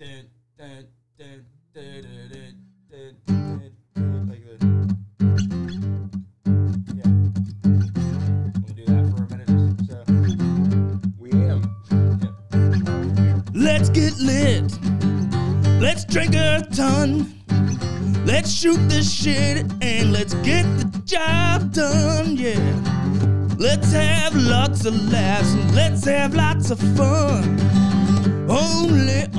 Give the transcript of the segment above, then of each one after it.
dun, dun, dun, dun, dun, dun, dun, dun, like this. Yeah. We'll do that for a minute. So, We am. Let's get lit. Let's drink a ton. Let's shoot this shit and let's get the job done. Yeah. Let's have lots of laughs and let's have lots of fun. Only on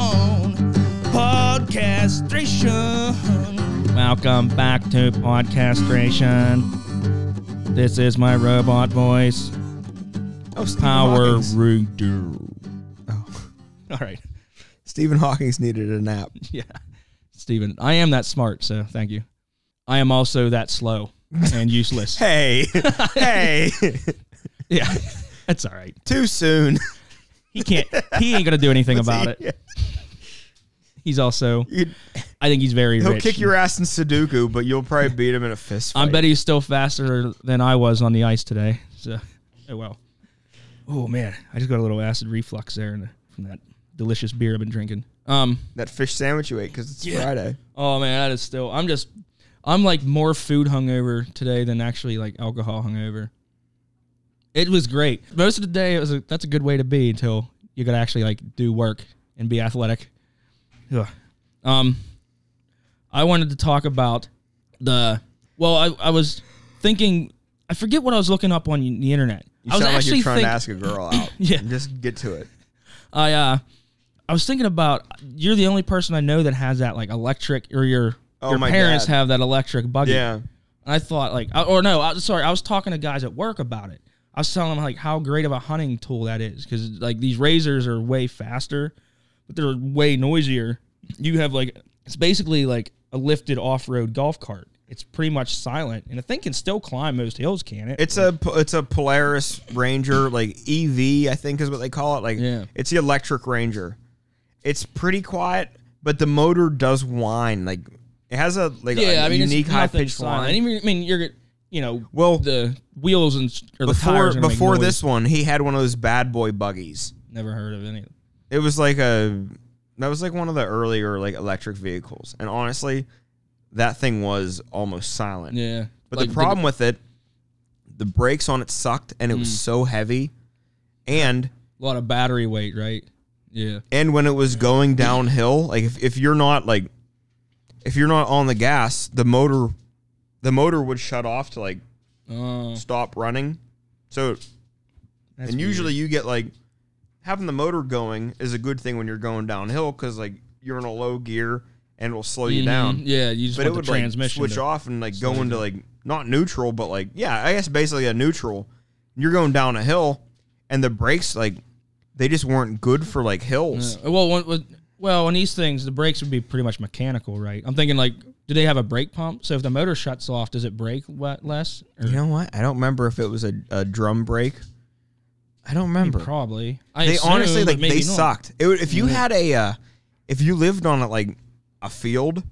Podcastration. Welcome back to Podcastration. This is my robot voice. Oh, Stephen Power Hawking's- Ranger. Oh. All right. Stephen Hawking's needed a nap. Yeah. Stephen, I am that smart, so thank you. I am also that slow and useless. Hey, hey, Yeah. That's all right. too soon. He can't he ain't gonna do anything about it. He's also You'd- I think he's very He'll rich. kick your ass in Sudoku, but you'll probably beat him in a fist fight. I bet he's still faster than I was on the ice today. So oh well. Oh man, I just got a little acid reflux there in the, from that delicious beer I've been drinking. Um that fish sandwich you ate because it's Yeah. Friday. Oh man, that is still. I'm just. I'm like more food hungover today than actually like alcohol hungover. It was great. Most of the day, it was. A, that's a good way to be until you got to actually like do work and be athletic. Ugh. Um, I wanted to talk about the. Well, I, I was thinking. I forget what I was looking up on the internet. You I was sound like actually you're trying think- to ask a girl out. Yeah. just get to it. I uh I was thinking about you're the only person I know that has that like electric or your Oh, your parents dad. have that electric buggy. Yeah, And I thought like I- or no, I, sorry, I was talking to guys at work about it. I was telling them like how great of a hunting tool that is cuz like these razors are way faster, but they're way noisier. You have like it's basically like a lifted off-road golf cart. It's pretty much silent and the thing can still climb most hills, can it? it's a it's a Polaris Ranger like EV, I think is what they call it. Like, Yeah. it's the electric Ranger. It's pretty quiet, but the motor does whine. Like, it has a like yeah, a I mean unique high pitched whine. I mean, you're you know Well, the wheels and or the before tires are make before this one, he had one of those bad boy buggies. Never heard of any. It was like a that was like one of the earlier like electric vehicles, and honestly, that thing was almost silent. Yeah, But Like, the problem with it, the brakes on it sucked, and it was Mm. so heavy, and a lot of battery weight, right? Yeah, and when it was going downhill, like if, if you're not like if you're not on the gas, the motor the motor would shut off to like oh, stop running. So that's and weird. usually you get like having the motor going is a good thing when you're going downhill because like you're in a low gear and it'll slow you Mhm. down. Yeah, you just But it would the like switch off and like go into like not neutral, but like yeah, I guess basically a neutral. You're going down a hill and the brakes like they just weren't good for like hills. Yeah. Well, well, on these things, the brakes would be pretty much mechanical, right? I'm thinking like, do they have a brake pump? So if the motor shuts off, does it brake less? Or You know what? I don't remember if it was a, a drum brake. I don't I mean, remember. probably. I they assume, honestly but like maybe they not. sucked. It, would- if you had a uh, if you lived on a, like a field,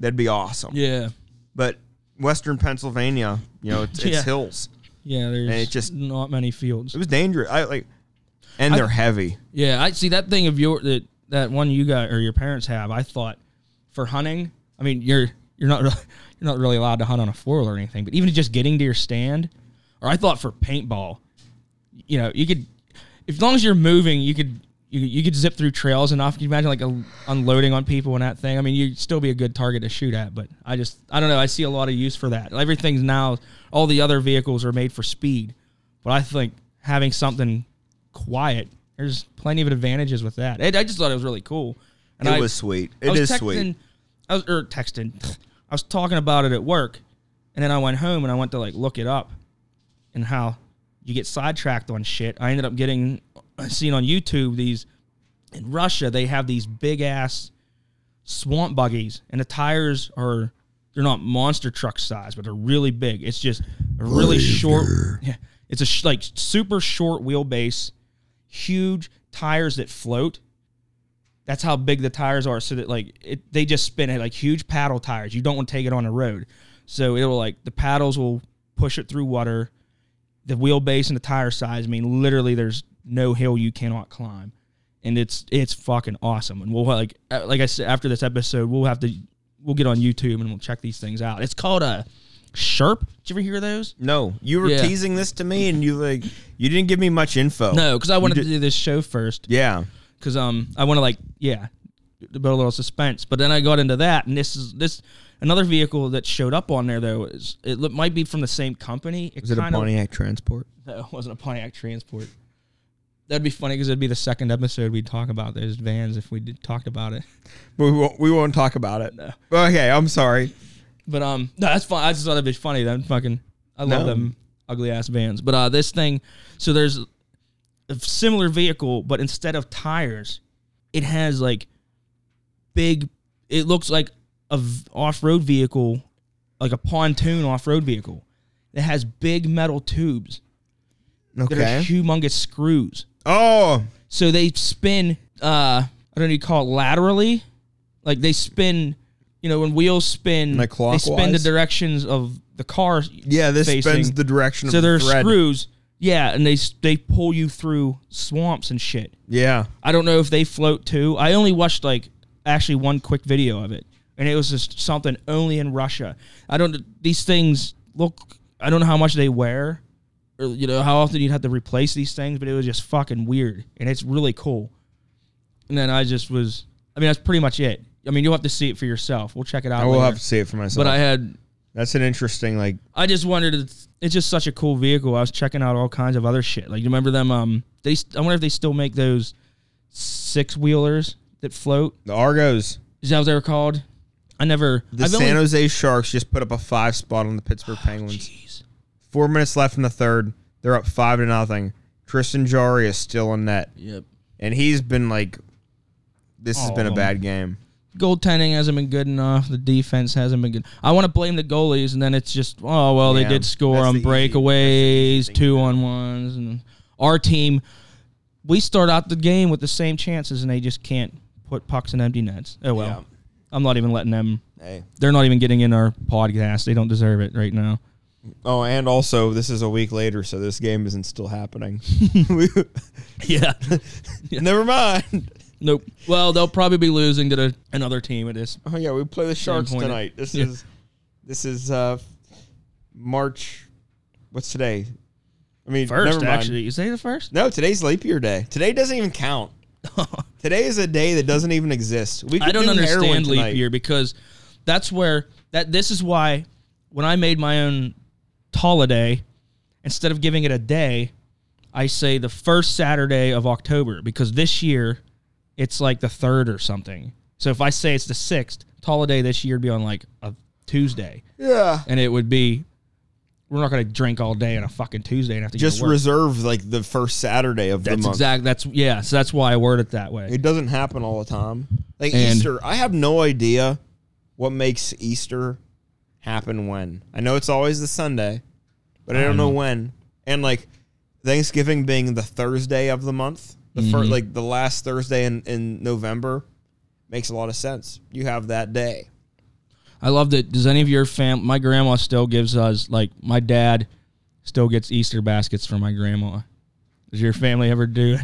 that'd be awesome. Yeah, But Western Pennsylvania, you know, it's, it's Yeah. hills. yeah. There's it just- not many fields. It was dangerous. I like, and they're heavy. Yeah, I see that thing of your that that one you got or your parents have. I thought for hunting. I mean, you're you're not really, you're not really allowed to hunt on a four wheel or anything, but even just getting to your stand, or I thought for paintball, you know, you could as long as you're moving, you could. You, you could zip through trails enough. Can you imagine like a, unloading on people and that thing? I mean, you'd still be a good target to shoot at, but I just, I don't know. I see a lot of use for that. Everything's now, all the other vehicles are made for speed, but I think having something quiet, there's plenty of advantages with that. It, I just thought it was really cool. And it I, was sweet. I It was is texting, sweet. I was or texting. I was talking about it at work, and then I went home and I went to like look it up, and how you get sidetracked on shit. I ended up getting seen on YouTube these in Russia. They have these big ass swamp buggies, and the tires are they're not monster truck size, but they're really big. It's just a really short. Yeah, it's a sh- like super short wheelbase, huge tires that float. That's how big the tires are. So that like it, they just spin it like huge paddle tires. You don't want to take it on the road, so it'll like the paddles will push it through water. The wheelbase and the tire size. I mean, literally, there's no hill you cannot climb, and it's it's fucking awesome. And we'll like uh, like I said after this episode, we'll have to we'll get on YouTube and we'll check these things out. It's called a Sherp. Did you ever hear those? No, you were Yeah. teasing this to me, and you like you didn't give me much info. No, because I wanted to do this show first. Yeah. because um I want to like yeah build a little suspense. But then I got into that, and this is this another vehicle that showed up on there though is it look, might be from the same company. Was it a kinda- Pontiac Transport? No, it wasn't a Pontiac Transport. That'd be funny because it'd be the second episode we'd talk about those vans if we did talked about it. But we won't, we won't talk about it. No. Okay, I'm sorry. But um, no, that's fine. I just thought it'd be funny. Then fucking, I love No. them ugly ass vans. But uh, this thing, so there's a similar vehicle, but instead of tires, it has like big. It looks like a off road vehicle, like a pontoon off road vehicle. that has big metal tubes that are Okay. humongous screws. Oh, So they spin. Uh, I don't know. You call it laterally, like they spin. You know, when wheels spin, Like they spin the clockwise? directions of the car. yeah. This facing. the direction So of there are the thread. screws. Yeah, and they s- they pull you through swamps and shit. Yeah. I don't know if they float too. I only watched like actually one quick video of it, and it was just something only in Russia. I don't. These things look. I don't know how much they wear, or you know how often you'd have to replace these things, but it was just fucking weird, and it's really cool. And then I just was. I mean, that's pretty much it. I mean, you'll have to see it for yourself. We'll check it out. I will later. have to see it for myself. But I had That's an interesting like. I just wondered. It's, it's just such a cool vehicle. I was checking out all kinds of other shit. Like you remember them? Um, they. I wonder if they still make those six wheelers that float. The Argos, Is that what they were called? I never. the I've San only- Jose Sharks just put up a five spot on the Pittsburgh oh, Penguins. Jeez. Four minutes left in the third. They're up five to nothing. Tristan Jarry is still in net, Yep. and he's been like, this has All been a oh. bad game. Goaltending hasn't been good enough. The defense hasn't been good. I want to blame the goalies, and then it's just oh well, Yeah, they did score on breakaways, that's the easy two on ones, and our team. We start out the game with the same chances, and they just can't put pucks in empty nets. Oh well, Yeah. I'm not even letting them Hey. they're not even getting in our podcast. They don't deserve it right now. Oh, and also this is a week later, so this game isn't still happening. Yeah. Never mind. nope. Well, they'll probably be losing to the, another team at this. Oh yeah, we play the Sharks tonight. This Yeah. is this is uh March. What's today? I mean, First, never mind. actually. You say the first? No, today's leap year day. Today doesn't even count. Today is a day that doesn't even exist. We I don't do understand leap year because that's where that this is why when I made my own holiday, instead of giving it a day, I say the first Saturday of October because this year it's like the third or something. So if I say it's the sixth, holiday this year would be on like a Tuesday. Yeah. and it would be we're not going to drink all day on a fucking Tuesday and have to Just to reserve like the first Saturday of the month. exact that's yeah so that's why i word it that way It doesn't happen all the time. Like And- Easter, I have no idea what makes Easter happen when. I know it's always the Sunday, but I, don't know when. And like Thanksgiving being the Thursday of the month, the Mm-hmm. first like the last Thursday in, in November makes a lot of sense. You have that day. I love that. Does any of your fam my grandma still gives us like my dad still gets easter baskets from my grandma. Does your family ever do it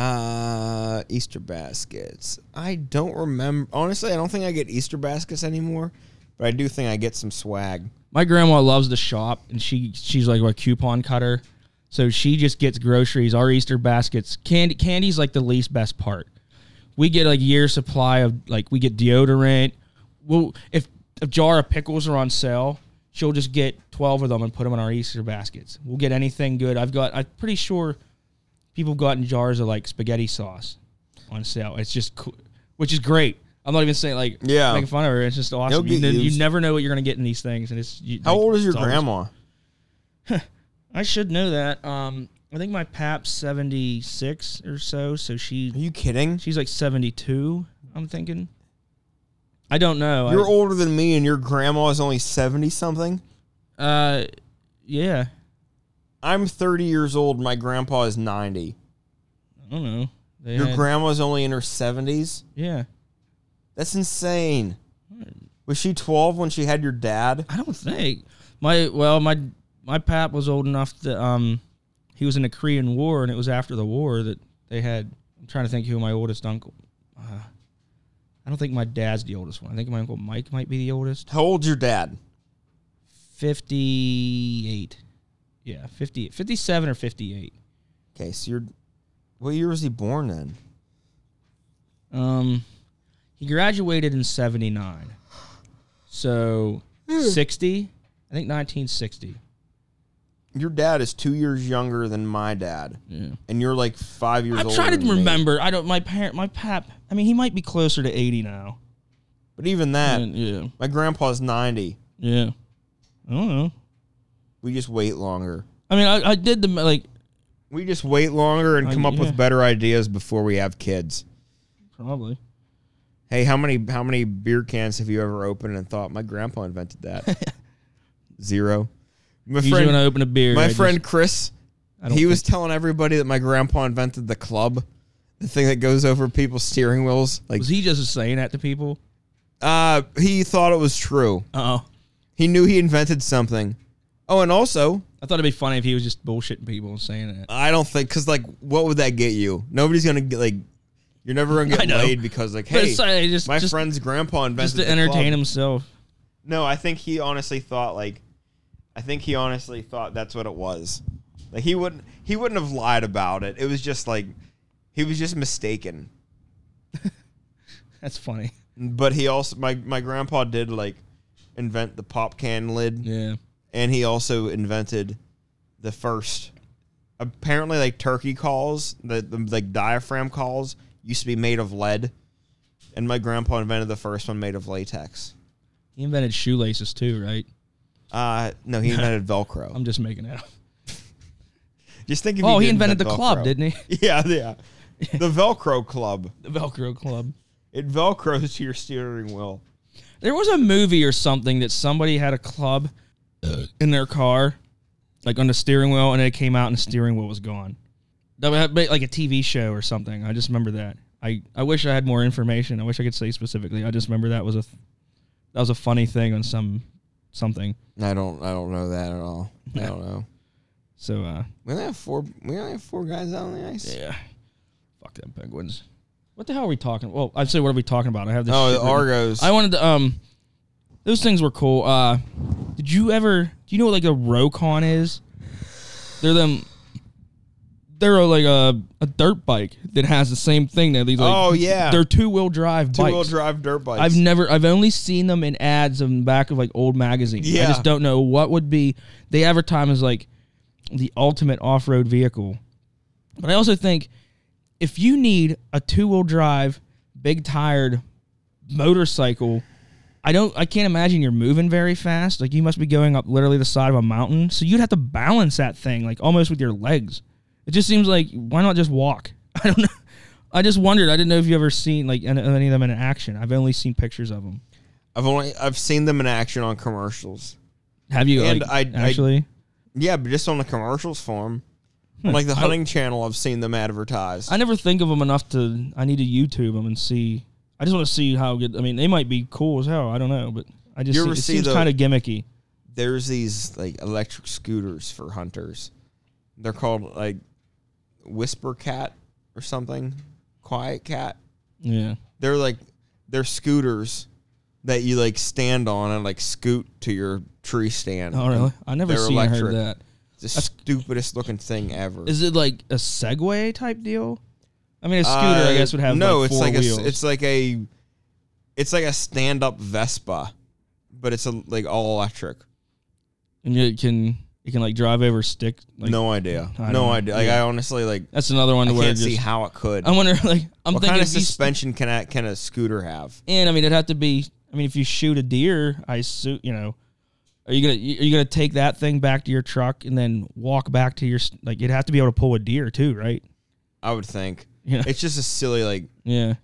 Uh Easter baskets. I don't remember honestly, I don't think I get Easter baskets anymore, but I do think I get some swag. my grandma loves to shop and she she's like a coupon cutter. So she just gets groceries. Our easter baskets candy candy's like the least best part. We get like year supply of like we get deodorant well if a jar of pickles are on sale she'll just get 12 of them and put them in our easter baskets we'll get anything good i've got i'm pretty sure people have gotten jars of like spaghetti sauce on sale it's just cool which is great i'm not even saying like Yeah. making fun of her it's just awesome you, ne- you never know what you're gonna get in these things and it's you, How like, old is your always- grandma? I should know that. Um, I think my pap's seventy six or so, so she Are you kidding? she's like seventy two. I'm thinking. I don't know. You're I, older than me, and your grandma is only seventy something. Uh, yeah. I'm thirty years old. My grandpa is ninety. I don't know. They Your had- grandma's only in her seventies. Yeah. That's insane. Was she twelve when she had your dad? I don't think my well my my pap was old enough that um he was in the Korean War and it was after the war that they had I'm trying to think who my oldest uncle. Uh, I don't think my dad's the oldest one. I think my uncle Mike might be the oldest. How old's your dad? 58. Yeah, 50, 57 or 58. Okay, so you're. What year was he born then? Um, he graduated in 79. So, 60? I think 1960. Your dad is two years younger than my dad, Yeah. and you're like five years I'm older. trying to than me. remember. I don't. My parent, my pap. I mean, he might be closer to 80 now. But even that, And, yeah, my grandpa's 90. yeah. I don't know. We just wait longer. I mean, I, I did the like We just wait longer and Uh, come up yeah. with better ideas before we have kids. probably. Hey, how many how many beer cans have you ever opened and thought my grandpa invented that? Zero. My Usually friend, when I open a beer, my I friend just- Chris, I don't he was telling everybody that my grandpa invented the club, the thing that goes over people's steering wheels. Like, was he just saying that to people? uh, he thought it was true. Oh, He knew he invented something. Oh, and also, I thought it'd be funny if he was just bullshitting people and saying it. I don't think because like, what would that get you? Nobody's gonna get like, you're never gonna I get know. laid because like, But hey, it's, uh, just, my just, friend's grandpa invented just to the entertain club. himself. No, I think he honestly thought like, I think he honestly thought that's what it was. Like he wouldn't he wouldn't have lied about it. It was just like he was just mistaken. That's funny. But he also my my grandpa did like invent the pop can lid, Yeah. and he also invented the first. Apparently, like turkey calls, the, the like diaphragm calls used to be made of lead, and my grandpa invented the first one made of latex. He invented shoelaces too, right? Uh no, he invented Velcro. I'm just making it up. Just think if Oh, he did invented the invent club, didn't he? Yeah, yeah. The Velcro club. The Velcro Club. It velcros to your steering wheel. There was a movie or something that somebody had a club in their car, like on the steering wheel, and it came out and the steering wheel was gone. That would have been like a TV show or something. I just remember that. I, I wish I had more information. I wish I could say specifically. I just remember that was a that was a funny thing on some something. I don't I don't know that at all. I don't know. So uh We only have four we only have four guys out on the ice. yeah, fuck them penguins. What the hell are we talking? Well, I'd say what are we talking about? I have this. Oh, the Argos. I wanted to um those things were cool. Uh did you ever do you know what like a Rokon is? They're them they're like a, a dirt bike that has the same thing that these like Oh, yeah. they're two wheel drive Two wheel drive dirt bikes. I've never I've only seen them in ads in the back of like old magazines. I just don't know what would be they advertise as like the ultimate off road vehicle. But I also think if you need a two wheel drive, big tired motorcycle, I don't I can't imagine you're moving very fast. Like you must be going up literally the side of a mountain. So you'd have to balance that thing like almost with your legs. It just seems like why not just walk? I don't know. I just wondered. I didn't know if you ever seen like any of them in action. I've only seen pictures of them. I've only I've seen them in action on commercials. Have you And like, I- I- actually? Yeah, but just on the commercials form. On hmm. like the I- hunting channel I've seen them advertised. I never think of them enough to. I need to YouTube them and see. I just want to see how good. I mean, they might be cool as hell. I don't know, but I just You see, it see seems kind of gimmicky. There's these like electric scooters for hunters. They're called like Whisper Cat or something. QuietKat. Yeah. they're like they're scooters that you like stand on and like scoot to your tree stand. Oh really? I never They're seen or heard that. It's the stupidest looking thing ever. Is it like a Segway type deal? I mean, a scooter, I Uh, guess, would have no. like it's like wheels. a it's like a it's like a stand up Vespa, but it's a like all electric. and it can you can like drive over stick. Like, no idea. I No know. idea. Like. I honestly like That's another one I where can't just, see how it could. I wonder, like, I'm what thinking kind of suspension can a, can a scooter have? And I mean, it'd have to be. I mean, if you shoot a deer, I assume you know. Are you gonna are you gonna take that thing back to your truck and then walk back to your like? You'd have to be able to pull a deer too, right? I would think Yeah, it's just a silly like. yeah.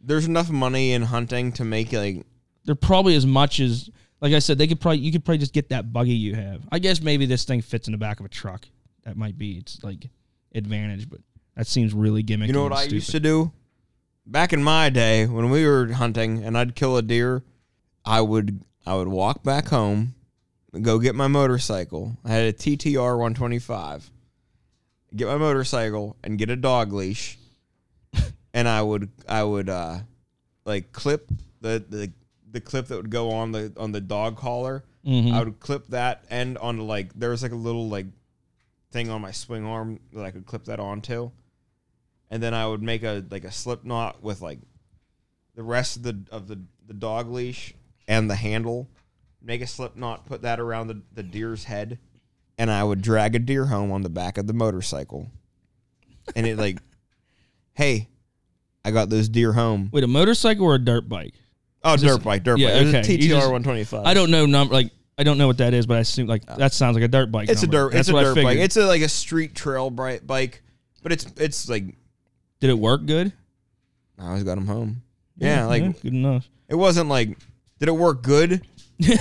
There's enough money in hunting to make like They're probably as much as like I said. They could probably you could probably just get that buggy you have. I guess maybe this thing fits in the back of a truck. That might be its like advantage, but that seems really gimmicky. You know what I stupid. used to do? Back in my day, when we were hunting and I'd kill a deer, I would I would walk back home, go get my motorcycle. I had a TTR 125. Get my motorcycle and get a dog leash, and I would I would uh like clip the the the clip that would go on the on the dog collar. Mhm. I would clip that end onto like there was like a little like thing on my swing arm that I could clip that onto, and then I would make a like a slip knot with like the rest of the of the the dog leash and the handle. Make a slip knot, put that around the, the deer's head, and I would drag a deer home on the back of the motorcycle. And it like, hey, I got those deer home. Wait, a motorcycle or a dirt bike? Oh, dirt this- bike, dirt yeah, bike. It was okay. a TTR just- 125. I don't know number like I don't know what that is, but I assume like that sounds like a dirt bike. Uh, It's a dirt. That's it's a dirt bike. It's a like a street trail bike, but it's it's like Did it work good? I always got them home. Yeah, like good enough. it wasn't like did it work good? it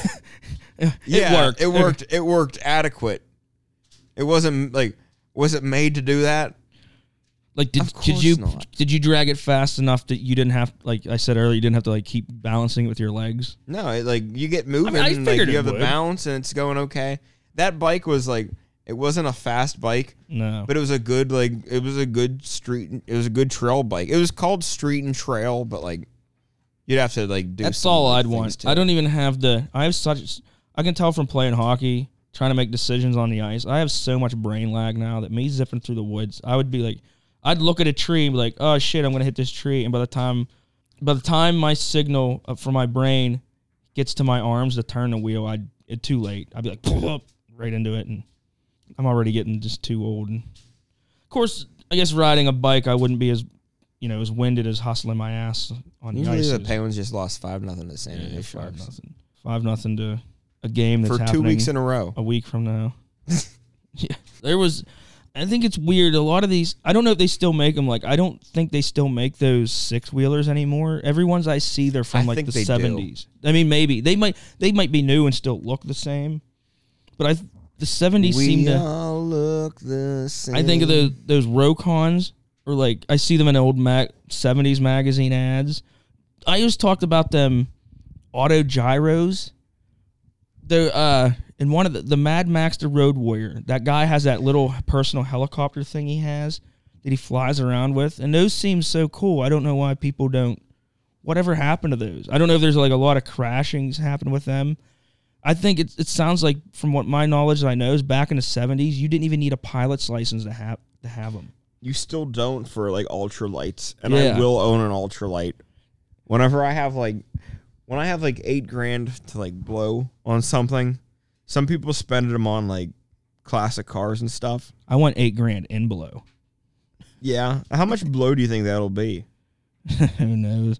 Yeah, worked. It worked. It worked adequate. It wasn't like was it made to do that? Like did did you not. did you drag it fast enough that you didn't have like I said earlier you didn't have to like keep balancing it with your legs? No, it, like you get moving, I and, like figured you it have the would. bounce, and it's going okay. That bike was like it wasn't a fast bike, No. but it was a good like it was a good street. It was a good trail bike. It was called street and trail, but like you'd have to like do. That's some, all like, I'd things want. to I it. don't even have the. I have such. I can tell from playing hockey, trying to make decisions on the ice. I have so much brain lag now that me zipping through the woods, I would be like, I'd look at a tree and be like, oh shit, I'm gonna hit this tree, and by the time, by the time my signal uh, for my brain gets to my arms to turn the wheel, I'd it too late. I'd be like, pull up right into it, and I'm already getting just too old. And of course, I guess riding a bike, I wouldn't be as, you know, as winded as hustling my ass on the Usually ice. the Penguins just lost five nothing to San Yeah, Diego five Sharks nothing. Five nothing to a game that's for two weeks in a row. a week from now. yeah, there was. I think it's weird. A lot of these, I don't know if they still make them. Like, I don't think they still make those six wheelers anymore. Every ones I see, they're from I like think the they do. seventies. I mean, maybe they might they might be new and still look the same, but I the seventies seem we to. all look the same. I think of those those Rokons, or like I see them in old Mac seventies magazine ads. I always talked about them auto gyros. The uh in one of the, the Mad Max the Road Warrior, that guy has that little personal helicopter thing he has that he flies around with, and those seem so cool. I don't know why people don't. Whatever happened to those? I don't know if there's like a lot of crashings happen with them. I think it, it sounds like, from what my knowledge that I know, is back in the '70s, you didn't even need a pilot's license to have to have them. you still don't for like ultralights, and Yeah. I will own an ultralight. Whenever I have like, when I have like eight grand to like blow on something, some people spend them on like classic cars and stuff. I want eight grand in blow. Yeah, how much blow do you think that'll be? Who knows?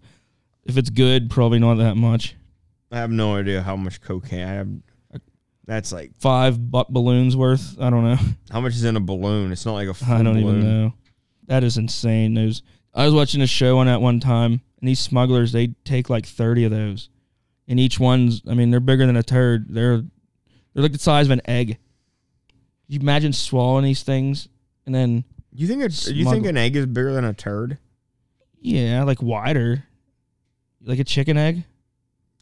If it's good, probably not that much. I have no idea how much cocaine I have. That's like Five butt balloons worth. I don't know. how much is in a balloon. It's not like a I don't balloon. even know. That is insane. Those. I was watching a show on that one time, and these smugglers they take like thirty of those, and each one's. I mean, they're bigger than a turd. They're they're like the size of an egg. You imagine swallowing these things, and then You think it's, you think an egg is bigger than a turd? yeah, like wider, like a chicken egg,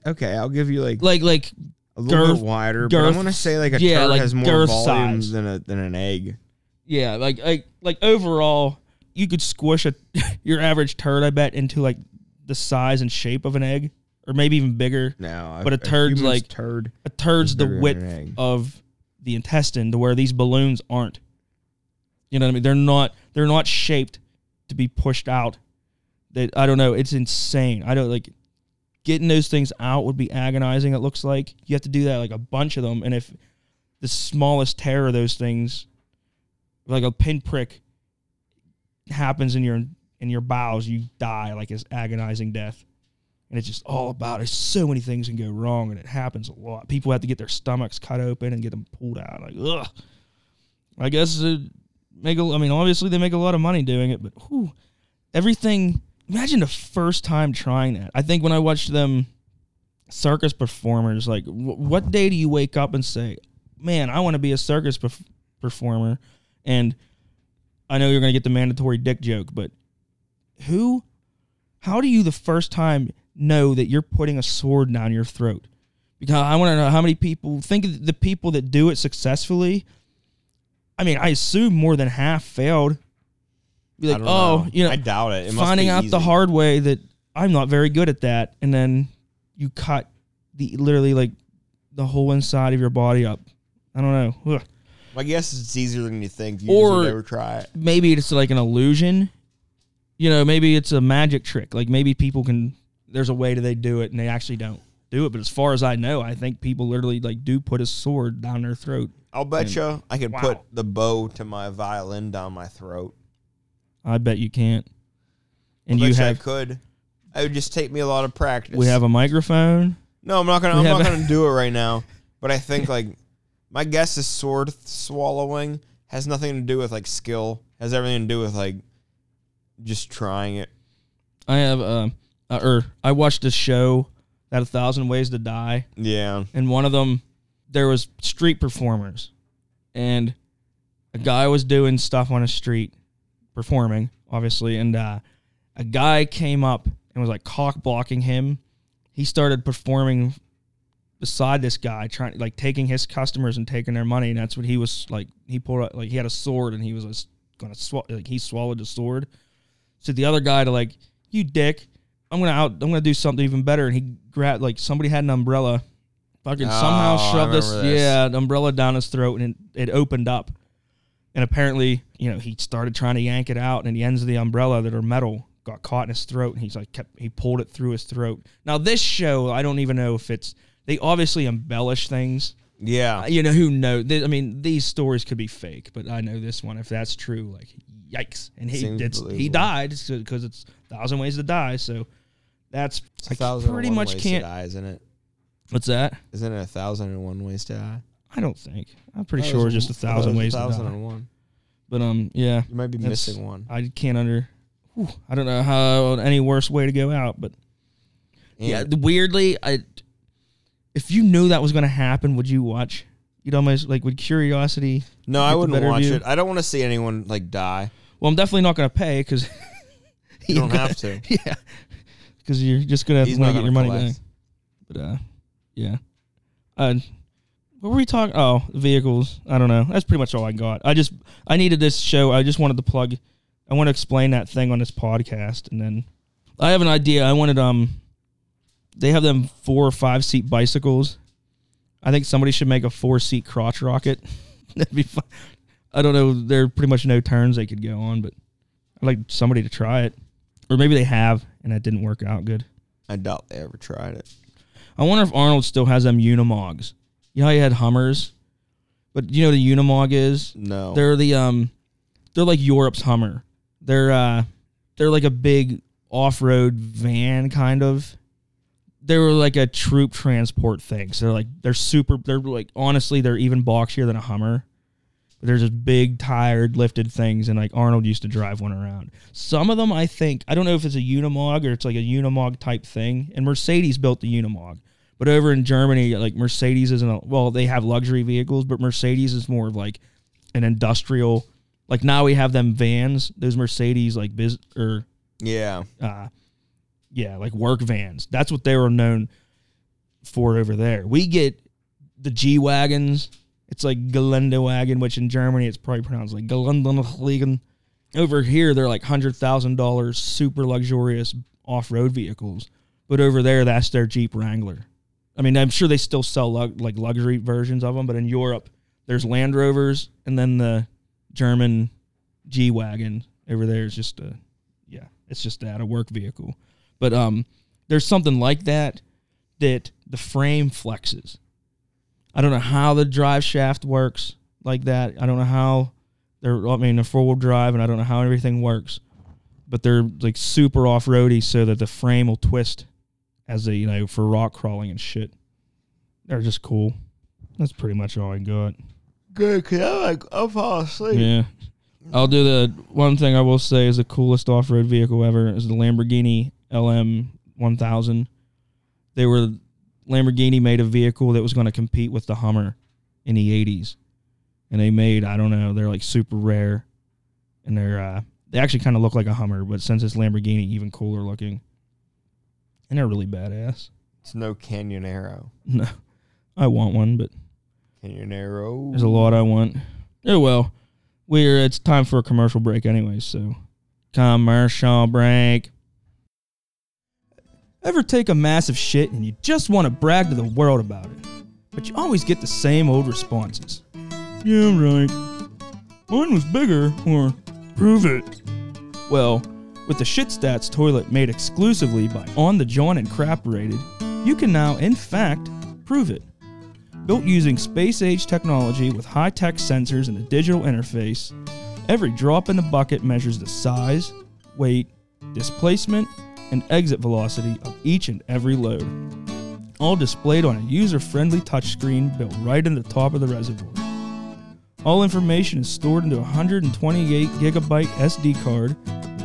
Okay, I'll give you like like like a little girth- bit wider, but I want gonna say like a yeah, turd like has more girth volume size. than a than an egg. Yeah, like like like overall, you could squish a your average turd, I bet, into like the size and shape of an egg, or maybe even bigger. No, But a turd's like- turd. A turd's the width of the intestine, to where these balloons aren't. You know what I mean? They're not they're not shaped to be pushed out. That I don't know. It's insane. I don't like getting those things out would be agonizing. It looks like you have to do that like a bunch of them, and if the smallest tear of those things, like a pinprick, happens in your in your bowels, you die like it's agonizing death. And it's just all about it. So many things can go wrong, and it happens a lot. People have to get their stomachs cut open and get them pulled out. Like, ugh. I guess make. A, I mean, obviously they make a lot of money doing it, but whew, everything. Imagine the first time trying that. I think when I watched them circus performers, like, wh- what day do you wake up and say, "Man, I want to be a circus perf- performer"? And I know you're going to get the mandatory dick joke, but who? How do you the first time know that you're putting a sword down your throat? Because I want to know how many people think the people that do it successfully. I mean, I assume more than half failed. be like, oh, know. you know, I doubt it. it must finding out the hard way that I'm not very good at that, and then you cut the literally like the whole inside of your body up. I don't know. Ugh. I guess it's easier than you think. You Or- just never try it. Maybe it's like an illusion. You know, maybe it's a magic trick. Like maybe people can. There's a way that they do it, and they actually don't do it. But as far as I know, I think people literally like do put a sword down their throat. I'll bet you I could Wow. put the bow to my violin down my throat. I bet you can't. And I you bet I have. could. It would just take me a lot of practice. We have a microphone. No, I'm not gonna. we I'm not a- gonna do it right now. But I think like my guess is sword swallowing has nothing to do with like skill. Has everything to do with like just trying it. I have. Uh, uh, or I watched a show that a thousand ways to die. Yeah. and one of them there was street performers and a guy was doing stuff on a street performing obviously and uh, a guy came up and was like cock blocking him he started performing beside this guy trying like taking his customers and taking their money and that's what he was like he pulled out like he had a sword and he was just gonna swallow like he swallowed the sword. So the other guy to like you dick i'm gonna out i'm gonna do something even better and he grabbed like somebody had an umbrella fucking somehow Oh, I shoved this, this. yeah an umbrella down his throat and it, it opened up. And apparently you know he started trying to yank it out and the ends of the umbrella that are metal got caught in his throat and he's like kept he pulled it through his throat. Now this show i don't even know if it's they obviously embellish things Yeah. you know who know th- i mean these stories could be fake but i know this one if that's true like yikes and he it's, he died because it's thousand ways to die so that's It's a I thousand pretty much ways can't to die, isn't it? what's that Isn't it a thousand and one ways to die? i don't think i'm pretty sure it's just a I thought it thousand ways to die and one. but um yeah You might be missing one. i can't under whew, i don't know how any worse way to go out but yeah weirdly i if you knew that was going to happen would you watch you'd almost like with curiosity No, I wouldn't watch it. I don't want to see anyone like die. well i'm definitely not going to pay because You don't have to. yeah. Because you're just going to not to get gonna your money collect. back. But uh yeah. Uh what were we talking oh vehicles. I don't know. That's pretty much all i got. I just i needed this show. I just wanted to plug i want to explain that thing on this podcast and then i have an idea. I wanted um they have them four or five seat bicycles i think somebody should make a four seat crotch rocket that'd be fun i don't know there are pretty much no turns they could go on but i'd like somebody to try it or maybe they have and that didn't work out good I doubt they ever tried it. I wonder if Arnold still has them Unimogs. You know how he had Hummers, but you know what a Unimog is? No. They're the um, they're like Europe's Hummer. They're uh, they're like a big off-road van kind of. They were like a troop transport thing. So they're like they're super. They're like honestly, they're even boxier than a Hummer. But they're just big, tired, lifted things, and like Arnold used to drive one around. Some of them, I think, I don't know if it's a Unimog or it's like a Unimog type thing. And Mercedes built the Unimog, but over in Germany, like Mercedes isn't. A, well, they have luxury vehicles, but Mercedes is more of like an industrial. Like now we have them vans, those Mercedes like biz or yeah. uh, yeah, like work vans. That's what they were known for over there. We get the G wagons. It's like Geländewagen, which in Germany it's probably pronounced like Geländewagen. Over here, they're like hundred thousand dollars, super luxurious off road vehicles. But over there, that's their Jeep Wrangler. I mean, I'm sure they still sell lug- like luxury versions of them, but in Europe, there's Land Rovers, and then the German G wagon over there is just a yeah, it's just that a work vehicle. But um, there's something like that that the frame flexes. I don't know how the drive shaft works like that. I don't know how they're. I mean, a four wheel drive, and I don't know how everything works. But they're like super off roady, so that the frame will twist as a you know for rock crawling and shit. They're just cool. That's pretty much all I got. Good, cause I like I'll fall asleep. Yeah. I'll do the one thing I will say is the coolest off road vehicle ever is the Lamborghini LM 1000. They were Lamborghini made a vehicle that was going to compete with the Hummer in the 80s. And they made, I don't know, they're like super rare. And they're uh they actually kind of look like a Hummer, but since it's Lamborghini even cooler looking. And they're really badass. It's no Canyonero. No. I want one, but Canyonero. There's a lot I want. Oh well, we're it's time for a commercial break anyway. So Commercial break. Ever take a massive shit and you just want to brag to the world about it, but you always get the same old responses? Yeah, right. Mine was bigger, or prove it. Well, with the Shit Stats toilet made exclusively by On the John and Crap Rated, you can now, in fact, prove it. Built using space age technology with high tech sensors and a digital interface, every drop in the bucket measures the size, weight, displacement, and exit velocity of each and every load. All displayed on a user friendly touchscreen built right in the top of the reservoir. All information is stored into a 128 gigabyte SD card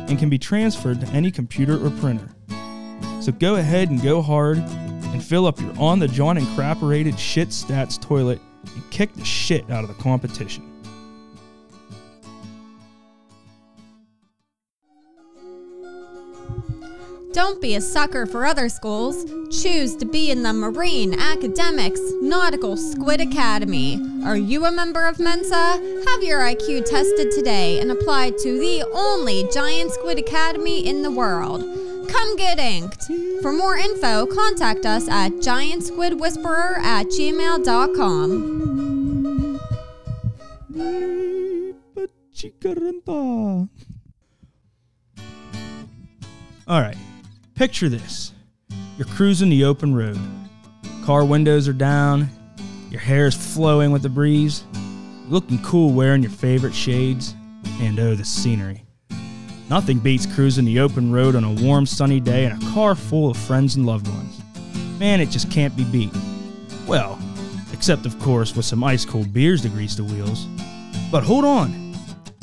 and can be transferred to any computer or printer. So go ahead and go hard and fill up your on the John and Crap rated shit stats toilet and kick the shit out of the competition. Don't be a sucker for other schools. Choose to be in the Marine Academics Nautical Squid Academy. Are you a member of Mensa? Have your IQ tested today and apply to the only giant squid academy in the world. Come get inked. For more info, contact us at giantsquidwhisperer at gmail.com. All right, picture this. You're cruising the open road. Car windows are down, your hair is flowing with the breeze, looking cool wearing your favorite shades, and oh, the scenery. Nothing beats cruising the open road on a warm, sunny day in a car full of friends and loved ones. Man, it just can't be beat. Well, except of course with some ice cold beers to grease the wheels. But hold on.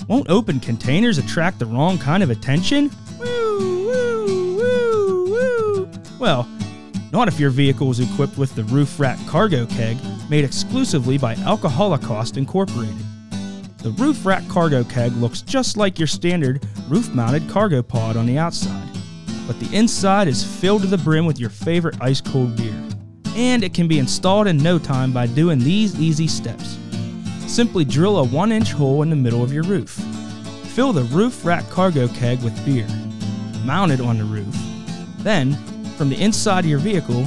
Won't open containers attract the wrong kind of attention? Well, not if your vehicle is equipped with the roof rack cargo keg made exclusively by Alcoholocaust Incorporated. The roof rack cargo keg looks just like your standard roof mounted cargo pod on the outside, but the inside is filled to the brim with your favorite ice cold beer. And it can be installed in no time by doing these easy steps. Simply drill a 1 inch hole in the middle of your roof. Fill the roof rack cargo keg with beer. Mount it on the roof. Then, from the inside of your vehicle,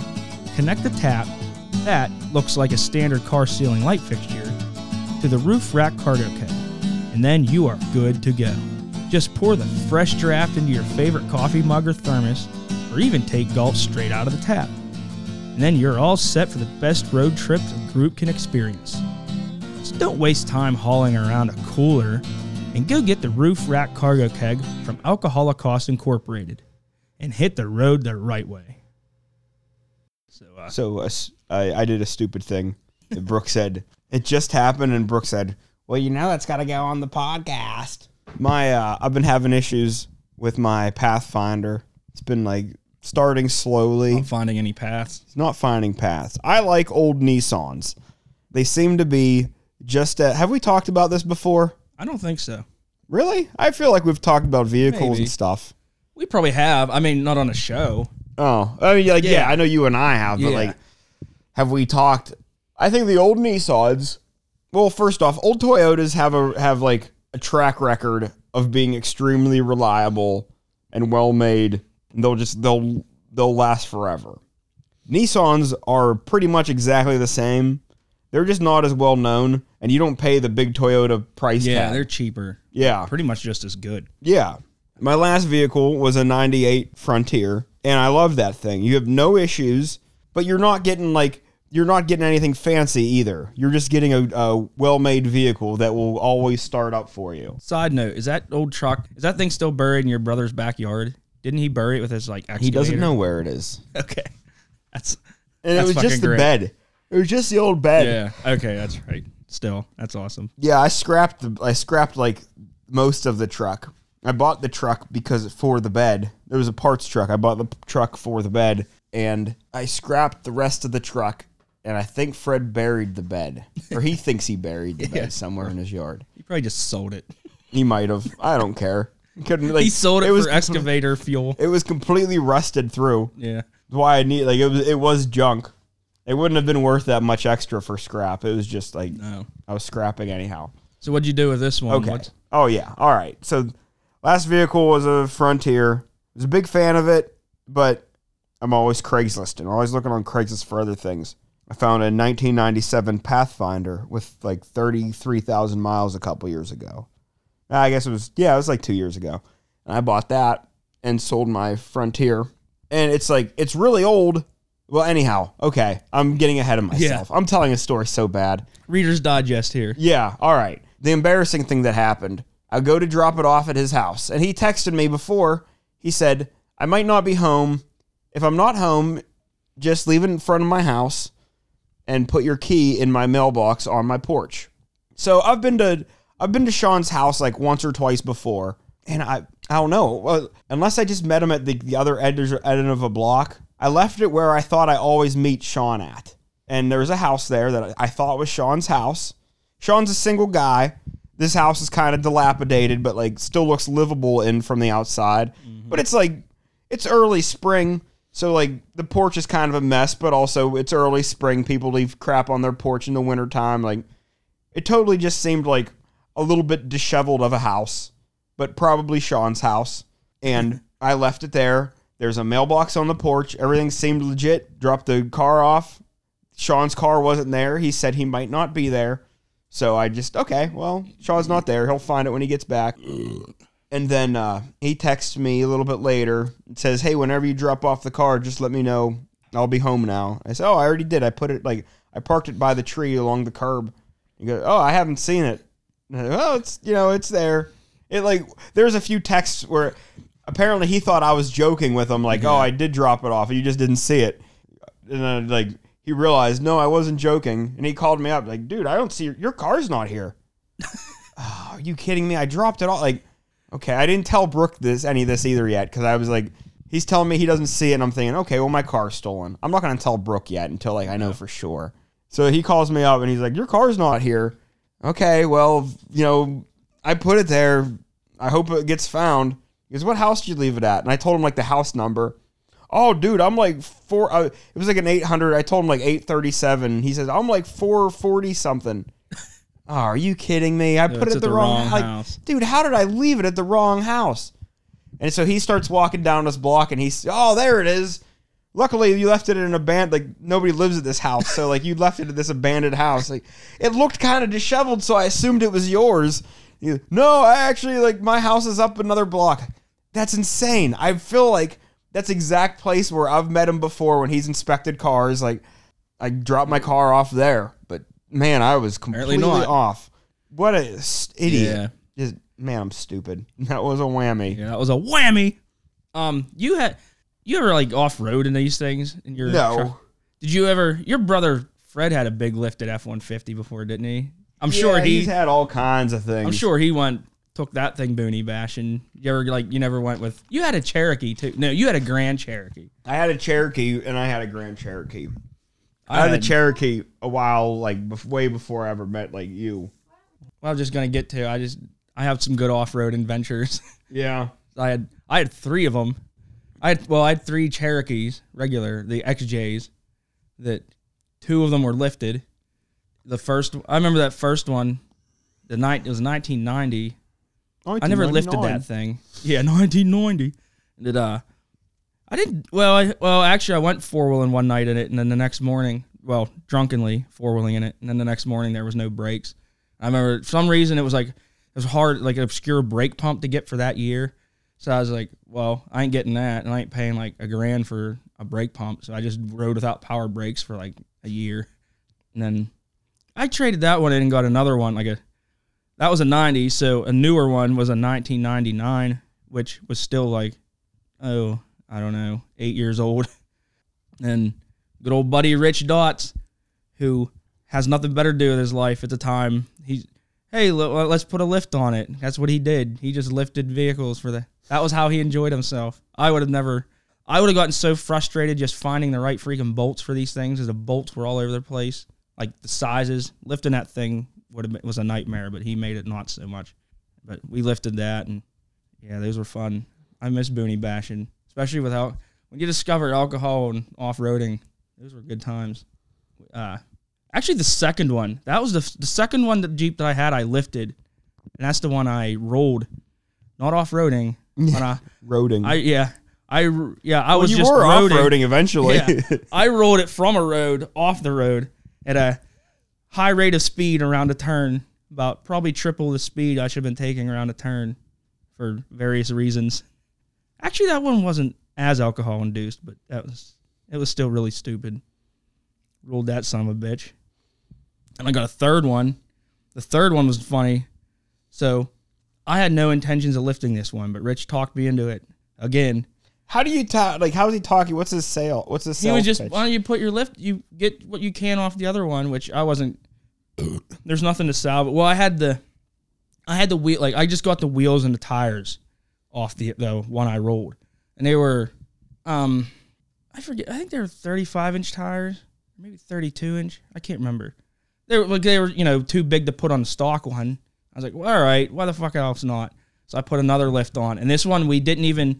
connect the tap that looks like a standard car ceiling light fixture to the roof rack cargo keg. And then you are good to go. Just pour the fresh draft into your favorite coffee mug or thermos, or even take gulps straight out of the tap. And then you're all set for the best road trip a group can experience. So don't waste time hauling around a cooler and go get the roof rack cargo keg from Alcoholocaust Incorporated and hit the road the right way. So, uh, So uh, I, I did a stupid thing. Brooke said it just happened, and Brooke said, "Well, you know that's got to go on the podcast." My uh, I've been having issues with my Pathfinder. It's been like starting slowly. not finding any paths. It's not finding paths. I like old Nissans. They seem to be just. A, have we talked about this before? I don't think so. Really? I feel like we've talked about vehicles Maybe. and stuff. We probably have. I mean, not on a show. Oh, I mean, like, yeah. Yeah. I know you and I have, but Yeah. like, have we talked? I think the old Nissans. Well, first off, old Toyotas have a have like a track record of being extremely reliable and well made. They'll just they'll they'll last forever. Nissans are pretty much exactly the same. They're just not as well known, and you don't pay the big Toyota price Yeah, tag. they're cheaper. Yeah, Pretty much just as good. yeah. My last vehicle was a 98 Frontier, and I love that thing. You have no issues, but you're not getting like you're not getting anything fancy either. You're just getting a, a well-made vehicle that will always start up for you. Side note: Is that old truck? Is that thing still buried in your brother's backyard? Didn't he bury it with his like? Excavator? He doesn't know where it is. Okay, that's And That's it was just the great. bed. It was just the old bed. yeah. Okay, that's right. Still, that's awesome. Yeah, I scrapped the I scrapped like most of the truck. I bought the truck because for the bed. It was a parts truck. I bought the p- truck for the bed and I scrapped the rest of the truck and I think Fred buried the bed. Or he thinks he buried the bed somewhere in his yard. He probably just sold it. He might have. I don't care. Couldn't like He sold it, was for excavator fuel. it was completely rusted through. Yeah. That's why I need like it was it was junk. It wouldn't have been worth that much extra for scrap. It was just like No. I was scrapping anyhow. So what'd you do with this one? Okay. What's- Oh yeah. All right. So last vehicle was a Frontier. I was a big fan of it, but I'm always Craigslisting. always looking on Craigslist for other things. I found a 1997 Pathfinder with like 33,000 miles a couple years ago. I guess it was yeah, it was like two years ago. And I bought that and sold my Frontier, and it's like it's really old. Well, anyhow, okay, I'm getting ahead of myself. I'm telling a story so bad. Reader's Digest here. Yeah, all right. The embarrassing thing that happened, I go to drop it off at his house, and he texted me before. He said, I might not be home. If I'm not home, just leave it in front of my house and put your key in my mailbox on my porch. So I've been to I've been to Sean's house like once or twice before, and I I don't know. Unless I just met him at the, the other end of a block, I left it where I thought I always meet Sean at. And there's a house there that I thought was Sean's house. Sean's a single guy. This house is kind of dilapidated, but like still looks livable in from the outside. Mm-hmm. But it's like it's early spring, so like the porch is kind of a mess, but also it's early spring. People leave crap on their porch in the wintertime. Like it totally just seemed like a little bit disheveled of a house, but probably Sean's house. And I left it there. There's a mailbox on the porch. Everything seemed legit. Dropped the car off. Sean's car wasn't there. He said he might not be there. So I just, okay, well, Sean's not there. He'll find it when he gets back. And then uh, he texts me a little bit later and says, hey, whenever you drop off the car, just let me know. I'll be home now. I said, oh, I already did. I put it, like, I parked it by the tree along the curb. He goes, oh, I haven't seen it. Oh, it's you know, it's there. It like there's a few texts where apparently he thought I was joking with him, like, oh, I did drop it off, and you just didn't see it. And then like he realized, no, I wasn't joking, and he called me up, like, dude, I don't see your, your car's not here. oh, are you kidding me? I dropped it off. Like, okay, I didn't tell Brooke this any of this either yet because I was like, he's telling me he doesn't see it, and I'm thinking, okay, well, my car's stolen. I'm not gonna tell Brooke yet until like I know for sure. So he calls me up and he's like, your car's not here okay, well, you know, I put it there. I hope it gets found. He goes, what house did you leave it at? And I told him like the house number. Oh, dude, I'm like four. Uh, it was like an 800. I told him like 837. He says, I'm like 440 something. Oh, are you kidding me? I put it at the, the wrong, wrong house. dude, how did I leave it at the wrong house? And so he starts walking down this block and he's, oh, there it is. Luckily, you left it in an abandoned. Like nobody lives at this house, so like you left it at this abandoned house. Like it looked kind of disheveled, so I assumed it was yours. You, no, I actually like my house is up another block. That's insane. I feel like that's exact place where I've met him before when he's inspected cars. Like I dropped my car off there, but man, I was completely off. What a idiot! Yeah. Just man, I'm stupid. That was a whammy. Yeah, that was a whammy. Um, you had you ever like off road in these things in your no? Truck? Did you ever? Your brother Fred had a big lift at F one fifty before, didn't he? I'm yeah, sure he, he's had all kinds of things. I'm sure he went took that thing boonie bashing. You ever like you never went with? You had a Cherokee too. No, you had a Grand Cherokee. I had a Cherokee and I had a Grand Cherokee. I, I had, had a Cherokee a while like way before I ever met like you. Well, I was just gonna get to. I just I have some good off road adventures. Yeah, I had I had three of them I had well, I had three Cherokees, regular, the XJs, that two of them were lifted. The first, I remember that first one. The night it was 1990. I never lifted that thing. Yeah, 1990. Did uh, I didn't. Well, I well actually I went four wheeling one night in it, and then the next morning, well, drunkenly four wheeling in it, and then the next morning there was no brakes. I remember for some reason it was like it was hard, like an obscure brake pump to get for that year. So I was like, well, I ain't getting that, and I ain't paying like a grand for a brake pump. So I just rode without power brakes for like a year, and then I traded that one in and got another one. Like a that was a '90, so a newer one was a 1999, which was still like, oh, I don't know, eight years old. and good old buddy Rich Dots, who has nothing better to do with his life at the time. He's hey, let's put a lift on it. That's what he did. He just lifted vehicles for the that was how he enjoyed himself. I would have never. I would have gotten so frustrated just finding the right freaking bolts for these things, as the bolts were all over the place. Like the sizes, lifting that thing would have been, was a nightmare. But he made it not so much. But we lifted that, and yeah, those were fun. I miss boonie bashing, especially without when you discover alcohol and off roading. Those were good times. Uh, actually, the second one that was the the second one the Jeep that I had I lifted, and that's the one I rolled not off roading. When I, Roading. I yeah, I yeah, I well, was you just were roading. off-roading eventually. Yeah, I rolled it from a road off the road at a high rate of speed around a turn, about probably triple the speed I should have been taking around a turn for various reasons. Actually, that one wasn't as alcohol induced, but that was it was still really stupid. Ruled that son of a bitch, and I got a third one. The third one was funny, so I had no intentions of lifting this one, but Rich talked me into it again. How do you talk? Like, how is he talking? What's his sale? What's his He sales was just, pitch? why don't you put your lift? You get what you can off the other one, which I wasn't. there's nothing to salvage. Well, I had the, I had the wheel. Like I just got the wheels and the tires off the the one I rolled, and they were, um, I forget. I think they were 35 inch tires, maybe 32 inch. I can't remember. They were like they were you know too big to put on the stock one. I was like, well, all right, why the fuck else not? So I put another lift on, and this one we didn't even.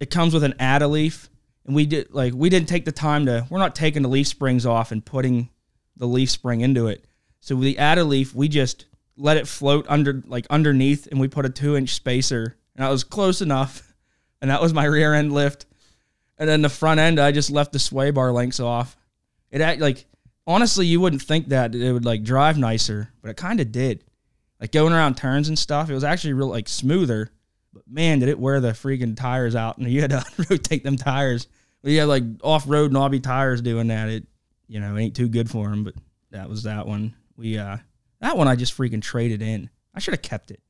It comes with an add a leaf, and we did like we didn't take the time to. We're not taking the leaf springs off and putting the leaf spring into it. So the add a leaf, we just let it float under like underneath, and we put a two inch spacer, and that was close enough. And that was my rear end lift, and then the front end, I just left the sway bar links off. It act like honestly, you wouldn't think that it would like drive nicer, but it kind of did. Like going around turns and stuff, it was actually real like smoother. But man, did it wear the freaking tires out, and you had to rotate them tires. You had like off road knobby tires doing that. It you know ain't too good for them. But that was that one. We uh that one I just freaking traded in. I should have kept it.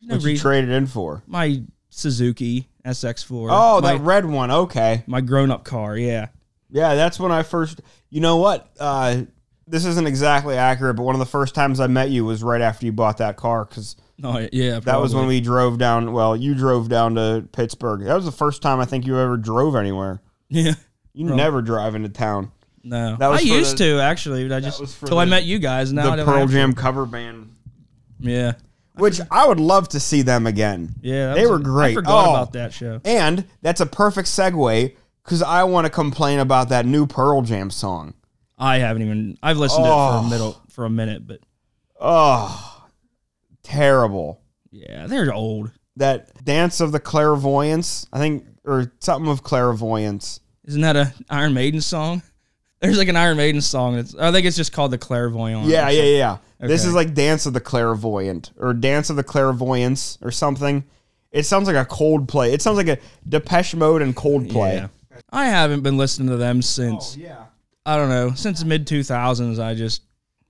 There's no What you reason. traded in for? my Suzuki SX4. Oh, my, that red one. Okay. my grown up car. Yeah. Yeah, that's when I first. You know what? Uh, this isn't exactly accurate, but one of the first times I met you was right after you bought that car because Oh yeah. that was when we drove down. Well, you drove down to Pittsburgh. That was the first time I think you ever drove anywhere. Yeah. You Right. never drive into town. No, That was I used the- to actually, but I just till I met you guys. Now the Pearl have to. Jam cover band, Yeah, which I would love to see them again. yeah, They were great. I forgot Oh. about that show. And that's a perfect segue because I want to complain about that new Pearl Jam song. I haven't even. I've listened to it Oh. for a oh. middle for a minute, but Oh, terrible. yeah, they're old. That Dance of the Clairvoyance, I think, or something of clairvoyance. Isn't that a Iron Maiden song? There's like an Iron Maiden song. That's I think it's just called the Clairvoyant. Yeah, yeah, yeah. This is like Dance of the Clairvoyant or Dance of the Clairvoyance or something. It sounds like a Coldplay. It sounds like a Depeche Mode and Coldplay. Yeah. I haven't been listening to them since Oh, yeah. I don't know since mid 2000s. I just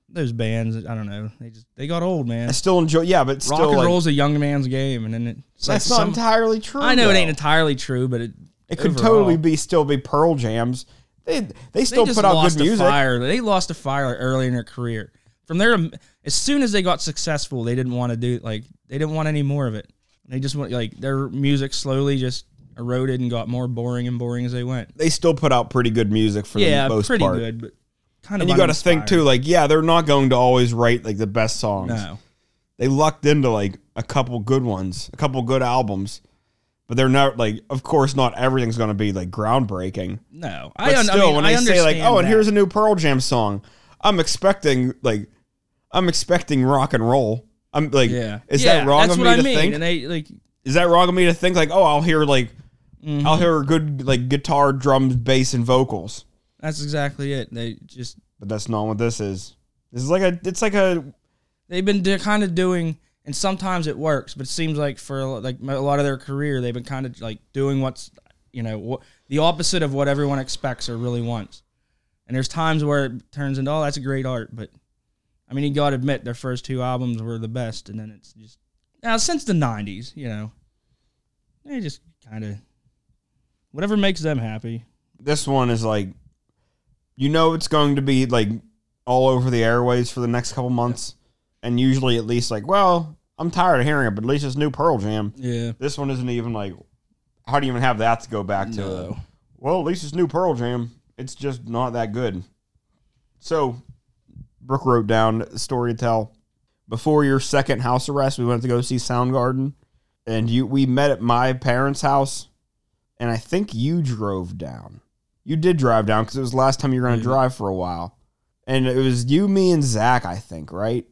those bands. I don't know. They just they got old, man. I still enjoy. Yeah, but still, Rock and like, roll's a young man's game, and then it's like that's not some- entirely true. I know it ain't entirely true, but it It could overall- totally be still be Pearl Jams. They they they still just put out good music. Fire. They lost a fire early in their career. From there, as soon as they got successful, they didn't want to do like they didn't want any more of it. They just want like their music slowly just eroded and got more boring and boring as they went. They still put out pretty good music for Yeah, the most pretty part. good, but kind of. And you got to think too, like yeah, they're not going to always write like the best songs. No, They lucked into like a couple good ones, a couple good albums, but they're not like. Of course, not everything's going to be like groundbreaking. no. But un- still, mean, when I they say like, "Oh, and that. here's a new Pearl Jam song," I'm expecting like, I'm expecting rock and roll. I'm like, yeah, is Yeah, that wrong of me I to mean. think? And they like Is that wrong of me to think like, oh, I'll hear like, mhm. I'll hear good like guitar, drums, bass, and vocals. That's exactly it. They just But that's not what this is. This is like a. It's like a. they've been do- kind of doing and sometimes it works but it seems like for like a lot of their career they've been kind of like doing what's you know what the opposite of what everyone expects or really wants and there's times where it turns into oh that's a great art but i mean you gotta admit their first two albums were the best and then it's just now since the 90s you know they just kind of whatever makes them happy This one is like, you know, it's going to be like all over the airways for the next couple months, and usually at least like, well, I'm tired of hearing it, but at least it's new Pearl Jam. yeah This one isn't even like, how do you even have that to go back to? no. Well, at least it's new Pearl Jam. It's just not that good. So, Brooke wrote down a story to tell. Before your second house arrest, we went to go see Soundgarden, and you we met at my parents' house, and I think you drove down. You did drive down because it was the last time you were going to Mhm. drive for a while, and it was you, me, and Zach. I think right.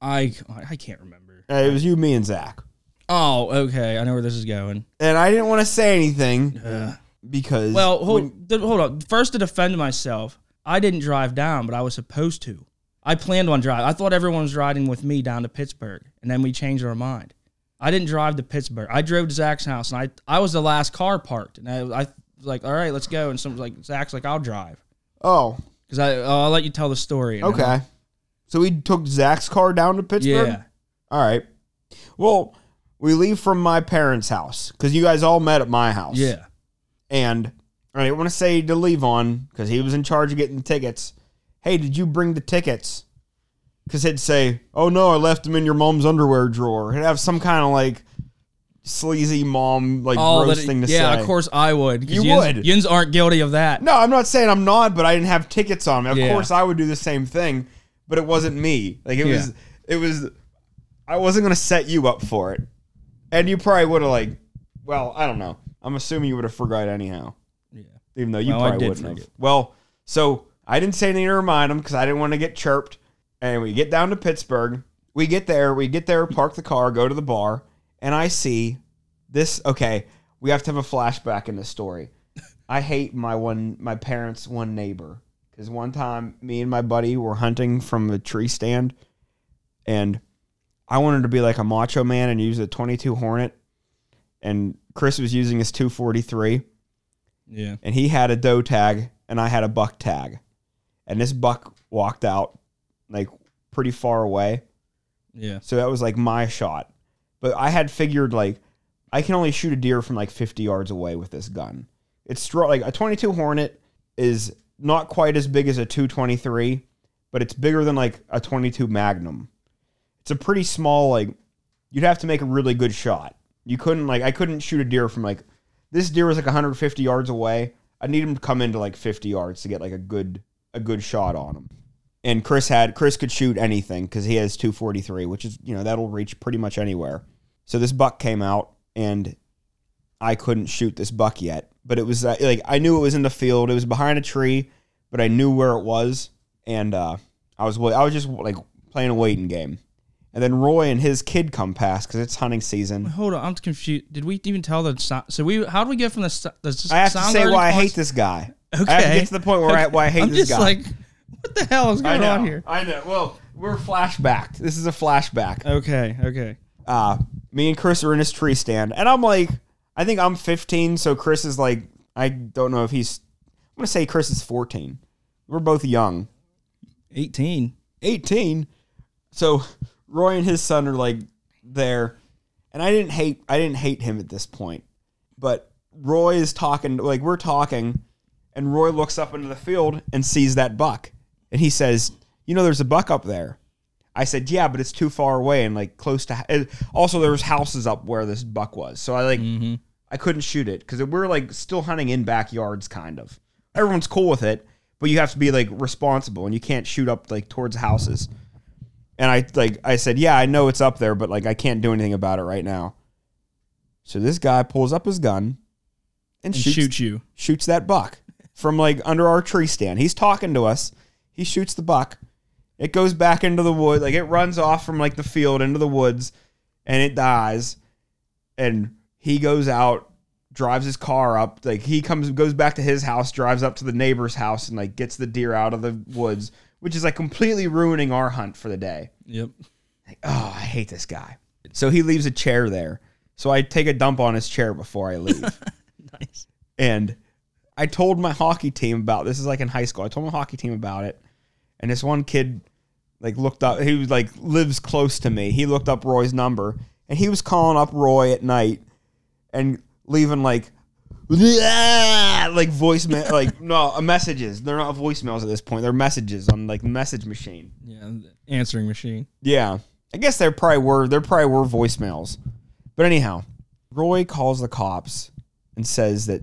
i i can't remember Uh, it was you, me, and Zach. Oh, okay. I know where this is going. and I didn't want to say anything Ugh. because Well, hold, th- hold on. First, to defend myself, I didn't drive down, but I was supposed to. I planned on driving. I thought everyone was riding with me down to Pittsburgh, and then we changed our mind. I didn't drive to Pittsburgh. I drove to Zach's house, and I I was the last car parked, and I, I like, "All right, let's go." And someone was like, "Zach's like, I'll drive," oh, because I I'll let you tell the story. then- okay. So we took Zach's car down to Pittsburgh. Yeah. All right. Well, we leave from my parents' house because you guys all met at my house. Yeah. And I didn't want to say to leave on because he was in charge of getting the tickets. Hey, did you bring the tickets? Because he'd say, "Oh no, I left them in your mom's underwear drawer." He'd have some kind of like sleazy mom like Oh, gross thing to yeah, say. of course I would. You yins, would. Yins aren't guilty of that. No, I'm not saying I'm not, but I didn't have tickets on me. Of Yeah. course, I would do the same thing, but it wasn't me. Like it Yeah. was, it was. I wasn't gonna set you up for it, and you probably would have like. Well, I don't know. I'm assuming you would have forgot anyhow, Yeah. even though you Well, probably wouldn't have. Well, so I didn't say anything to remind him because I didn't want to get chirped. And we get down to Pittsburgh. We get there. We get there. Park the car. Go to the bar, and I see this. Okay, we have to have a flashback in this story. I hate my one my parents' one neighbor because one time me and my buddy were hunting from a tree stand, and I wanted to be like a macho man and use a 22 Hornet, and Chris was using his 243, Yeah. and he had a doe tag and I had a buck tag, and this buck walked out like pretty far away, Yeah. so that was like my shot, but I had figured like I can only shoot a deer from like 50 yards away with this gun. It's like a 22 Hornet is not quite as big as a 223, but it's bigger than like a 22 Magnum. It's a pretty small like you'd have to make a really good shot. You couldn't like I couldn't shoot a deer from like this deer was like 150 yards away. I need him to come into like 50 yards to get like a good a good shot on him. And Chris had Chris could shoot anything because he has 243, which is you know that'll reach pretty much anywhere. So this buck came out and I couldn't shoot this buck yet, but it was uh, like I knew it was in the field. It was behind a tree, but I knew where it was, and uh, I was I was just like playing a waiting game. And then Roy and his kid come past because it's hunting season. Hold on, I'm confused. Did we even tell the so- so we? How do we get from the, the I have to say why I hate this guy. Okay, I have to get to the point where I, why I hate I'm this just guy. like, what the hell is I going know, on here? I know. Well, we're flashbacked. This is a flashback. Okay, okay. uh, me and Chris are in his tree stand, and I'm like, I think I'm 15, so Chris is like, I don't know if he's. I'm gonna say Chris is 14. We're both young. 18. 18. So Roy and his son are like there, and I didn't hate. I didn't hate him at this point, but Roy is talking. Like we're talking, and Roy looks up into the field and sees that buck, and he says, "You know, there's a buck up there." I said, "Yeah, but it's too far away and like close to." and Also, there was houses up where this buck was, so I like Mm-hmm. I couldn't shoot it because we're like still hunting in backyards, kind of. Everyone's cool with it, but you have to be like responsible and you can't shoot up like towards houses. And I like I said, yeah, I know it's up there, but like I can't do anything about it right now. So this guy pulls up his gun and, And shoots shoot you. shoots that buck from like under our tree stand. He's talking to us. He shoots the buck. It goes back into the wood, like it runs off from like the field into the woods, and it dies. And he goes out, drives his car up, like he comes goes back to his house, drives up to the neighbor's house, and like gets the deer out of the woods, which is like completely ruining our hunt for the day. Yep. Like, oh, I hate this guy. So he leaves a chair there. So I take a dump on his chair before I leave. Nice. And I told my hockey team about this. Is like in high school. I told my hockey team about it, and this one kid like looked up. He was like lives close to me. He looked up Roy's number, and he was calling up Roy at night and leaving like like voicemail like no uh, messages. They're not voicemails at this point. They're messages on like message machine. Yeah. Answering machine. Yeah. I guess there probably were there probably were voicemails. But anyhow, Roy calls the cops and says that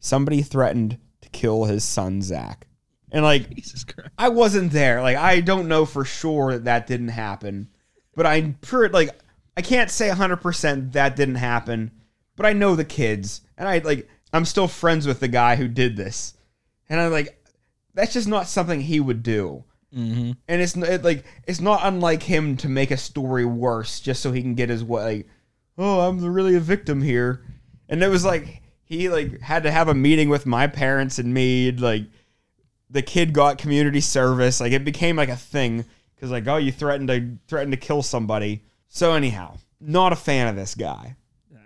somebody threatened to kill his son Zach. And like Jesus Christ. I wasn't there. Like I don't know for sure that that didn't happen. But I'm pretty like I can't say 100% that didn't happen, but I know the kids and I like I'm still friends with the guy who did this. And I'm like that's just not something he would do Mm-hmm. and it's it, like it's not unlike him to make a story worse just so he can get his way. Like, oh, I'm really a victim here. And it was like he like had to have a meeting with my parents and me. and, Like the kid got community service. Like it became like a thing because like oh, you threatened to threaten to kill somebody. So anyhow, not a fan of this guy.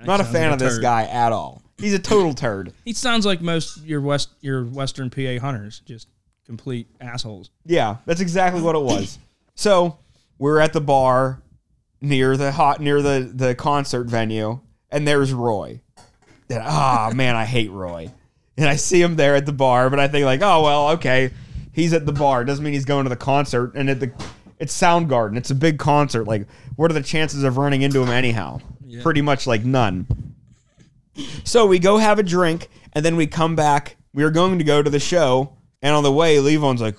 Not a fan like of this guy at all. He's a total turd. He sounds like most your west your Western PA hunters, just complete assholes. Yeah, that's exactly what it was. So we're at the bar near the hot near the the concert venue, and there's Roy. And ah man, I hate Roy. And I see him there at the bar, but I think like, oh well, okay, he's at the bar. Doesn't mean he's going to the concert. And at the it's Soundgarden. It's a big concert. Like, what are the chances of running into him anyhow? Pretty much like none. So we go have a drink, and then we come back. We are going to go to the show, and on the way, Levon's like,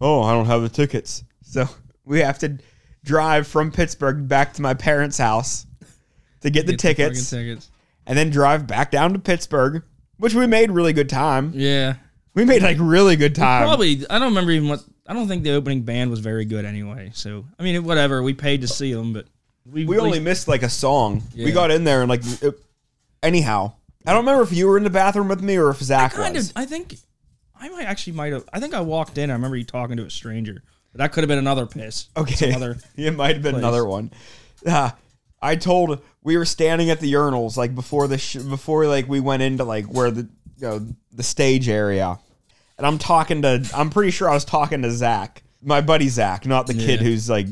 "Oh, I don't have the tickets." So we have to drive from Pittsburgh back to my parents' house to get the Get fucking tickets, tickets. and then drive back down to Pittsburgh, which we made really good time. Yeah. We made like really good time. Probably I don't remember even what I don't think the opening band was very good anyway. So I mean whatever, we paid to see them, but we, we only least- missed like a song. We got in there and like, it, anyhow, I don't remember if you were in the bathroom with me or if Zach kind was. of I think I might actually might have I think I walked in, I remember you talking to a stranger. But that could have been another piss. Okay. Some other it might have been place. another one. Uh, I told we were standing at the urinals like before the sh- before like we went into like where the you know the stage area, and I'm talking to I'm pretty sure I was talking to Zach, my buddy Zach, not the kid Yeah. who's like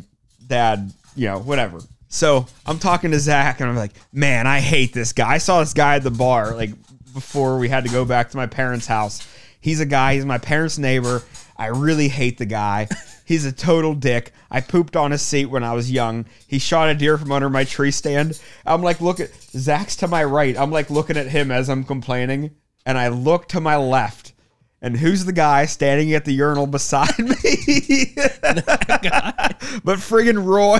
dad, you know, whatever. So I'm talking to Zach and I'm like, man, I hate this guy. I saw this guy at the bar like before we had to go back to my parents' house. He's a guy, he's my parents' neighbor. I really hate the guy. He's a total dick. I pooped on his seat when I was young. He shot a deer from under my tree stand. I'm like, look at Zach's to my right. I'm like looking at him as I'm complaining. And I look to my left. And who's the guy standing at the urinal beside me? but friggin' Roy.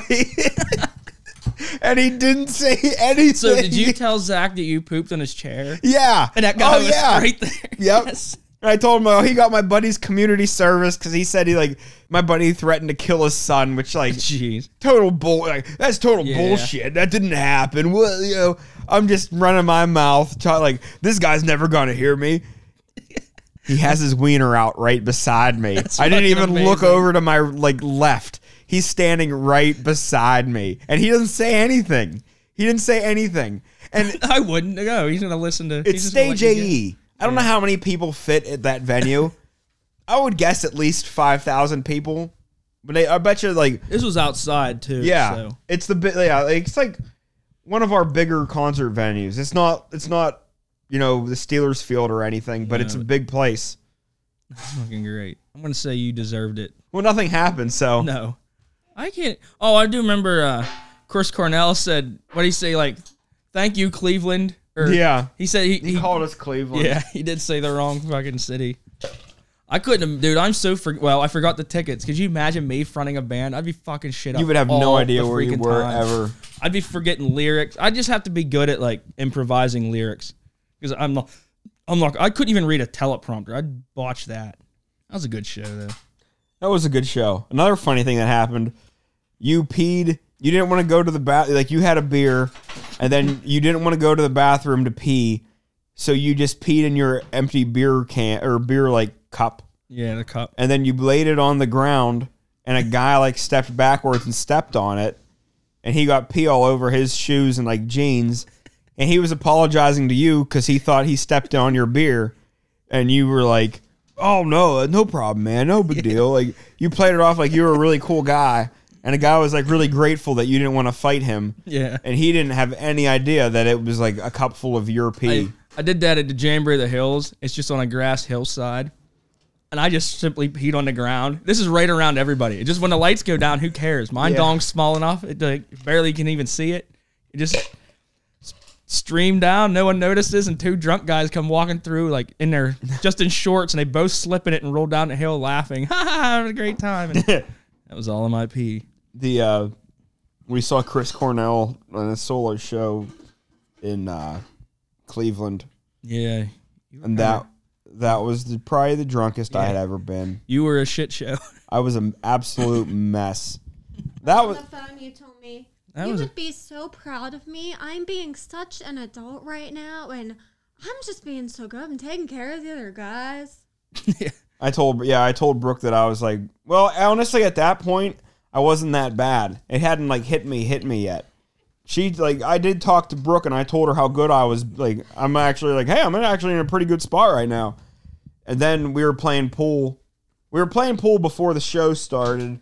and he didn't say anything. So did you tell Zach that you pooped on his chair? Yeah. And that guy oh, was yeah. right there. Yep. Yes. And I told him, oh, he got my buddy's community service because he said he like my buddy threatened to kill his son, which like Jeez. total bull. Like, that's total Yeah. bullshit. That didn't happen. Well, you know, I'm just running my mouth, try, like this guy's never gonna hear me. He has his wiener out right beside me. I didn't even look over to my like left. He's standing right beside me, and he doesn't say anything. He didn't say anything, and I wouldn't go. He's gonna listen to it's stage AE. I don't know how many people fit at that venue. I would guess at least five thousand people, but they, I bet you like This was outside too. yeah, So. it's the bit yeah, like, it's like one of our bigger concert venues. It's not it's not you know the Steelers Field or anything, but it's a big place. That's Fucking great. I'm gonna say you deserved it. Well, nothing happened, so No, I can't. Oh, I do remember. uh Chris Cornell said, "What did he say? Like, thank you, Cleveland." Or yeah, he said he, he he called us Cleveland. Yeah, he did say the wrong fucking city. I couldn't, have, dude. I'm so for well. I forgot the tickets. Could you imagine me fronting a band? I'd be fucking shit up. you would have all no idea where you freaking were time. ever. I'd be forgetting lyrics. I'd just have to be good at like improvising lyrics because I'm not. I'm not. I couldn't even read a teleprompter. I'd botch that. That was a good show though. That was a good show. Another funny thing that happened, you peed. You didn't want to go to the bath. Like you had a beer, and then you didn't want to go to the bathroom to pee, so you just peed in your empty beer can or beer like cup, Yeah, the cup. and then you laid it on the ground, and a guy like stepped backwards and stepped on it, and he got pee all over his shoes and like jeans, and he was apologizing to you because he thought he stepped on your beer, and you were like, "Oh no, no problem, man, no big deal." Like you played it off like you were a really cool guy, and a guy was like really grateful that you didn't want to fight him, Yeah. and he didn't have any idea that it was like a cup full of your pee. I, I did that at the Jamboree of the Hills. It's just on a grass hillside. And I just simply peed on the ground. This is right around everybody. It just when the lights go down, who cares? My Yeah. dong's small enough, it like, barely can even see it. It just s- streamed down. No one notices, and two drunk guys come walking through, like in their just in shorts, and they both slip in it and roll down the hill laughing. Ha ha! Having a great time. And that was all in my pee. the uh we saw Chris Cornell on a solo show in uh Cleveland Yeah, and that that was the, probably the drunkest I had Yeah. ever been. you were a shit show. I was an absolute mess. That was on the phone, you told me That you was a- would be so proud of me. I'm being such an adult right now, and I'm just being so good. I'm taking care of the other guys. I told yeah, I told Brooke that I was like, well, honestly, at that point, I wasn't that bad. It hadn't like hit me, hit me yet. She like I did talk to Brooke and I told her how good I was. Like I'm actually like, hey, I'm actually in a pretty good spot right now. And then we were playing pool. We were playing pool before the show started,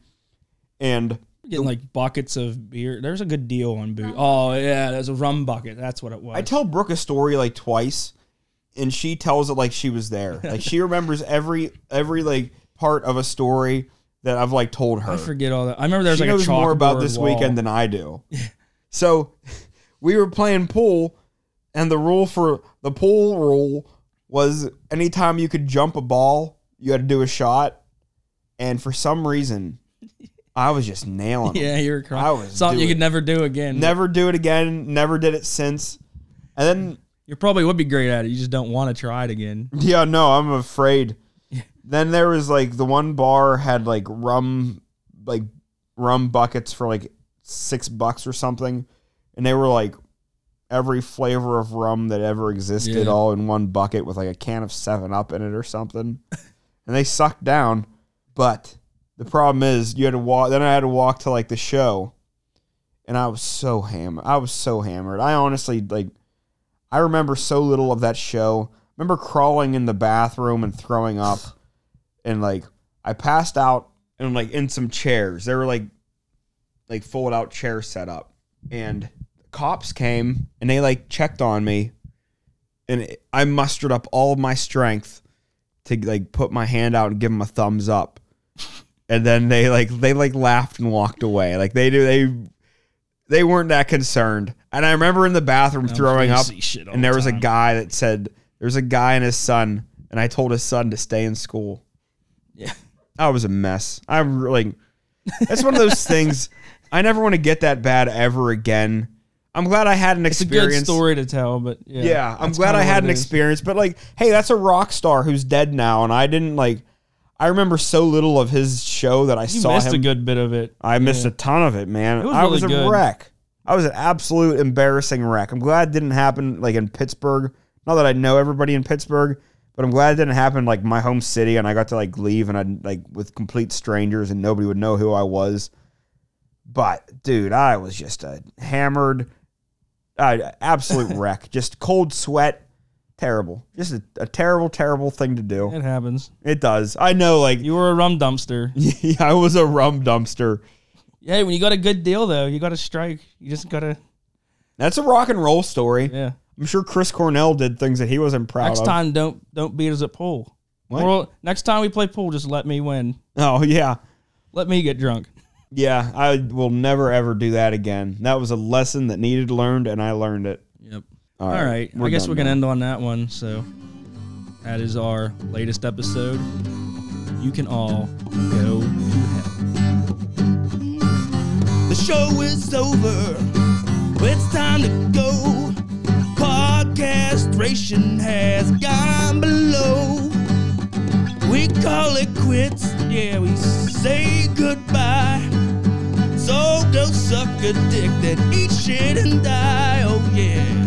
and Getting like buckets of beer. There's a good deal on booze. Uh-huh. Oh yeah, there's a rum bucket. That's what it was. I tell Brooke a story like twice, and she tells it like she was there. Like she remembers every every like part of a story that I've like told her. I forget all that. I remember there's she like knows more about this wall. weekend than I do. so we were playing pool, and the rule for the pool rule was anytime you could jump a ball, you had to do a shot. And for some reason, I was just nailing them. Yeah, you were crying. I was Something you could never do again. Never do it again. Never did it since. And then You probably would be great at it. You just don't want to try it again. Yeah, no, I'm afraid. Then there was like the one bar had like rum, like rum buckets for like six bucks or something, and they were like every flavor of rum that ever existed, Yeah. all in one bucket with like a can of Seven Up in it or something, and they sucked down. But the problem is, you had to walk. Then I had to walk to like the show, and I was so hammered. I was so hammered. I honestly like. I remember so little of that show. remember crawling in the bathroom and throwing up, and like I passed out and like in some chairs. They were like like fold out chairs set up, and cops came and they like checked on me, and I mustered up all of my strength to like put my hand out and give them a thumbs up, and then they like they like laughed and walked away. Like they do they they weren't that concerned. And I remember in the bathroom throwing up, and the there was a guy that said there's a guy and his son, and I told his son to stay in school. Yeah. I was a mess. I really, that's one of those things. I never want to get that bad ever again. I'm glad I had an It's a experience. good story to tell, but yeah. Yeah, I'm glad I had an is. experience. But like, hey, that's a rock star who's dead now, and I didn't like. I remember so little of his show that I saw. You saw missed him. a good bit of it. I missed Yeah. a ton of it, man. It was I really was a good. wreck. I was an absolute embarrassing wreck. I'm glad it didn't happen like in Pittsburgh. Not that I know everybody in Pittsburgh, but I'm glad it didn't happen like my home city and I got to like leave and I like with complete strangers and nobody would know who I was. But dude, I was just a hammered, uh, absolute wreck. Just cold sweat, terrible. Just a, a terrible, terrible thing to do. It happens. It does. I know, like You were a rum dumpster. yeah, I was a rum dumpster. Yeah, when you got a good deal though, you got to strike. You just gotta. That's a rock and roll story. Yeah. I'm sure Chris Cornell did things that he wasn't proud of. Next of. time, don't don't beat us at pool. What? Or next time we play pool, just let me win. Oh yeah, Let me get drunk. yeah. I will never ever do that again. That was a lesson that needed learned, and I learned it. Yep. All All right, right. I guess done we can now. end on that one. So that is our latest episode. You can all go to hell. The show is over. It's time to go. Podcastration has gone below. We call it quits. Yeah, we say goodbye. So go suck a dick, then eat shit and die. Oh yeah.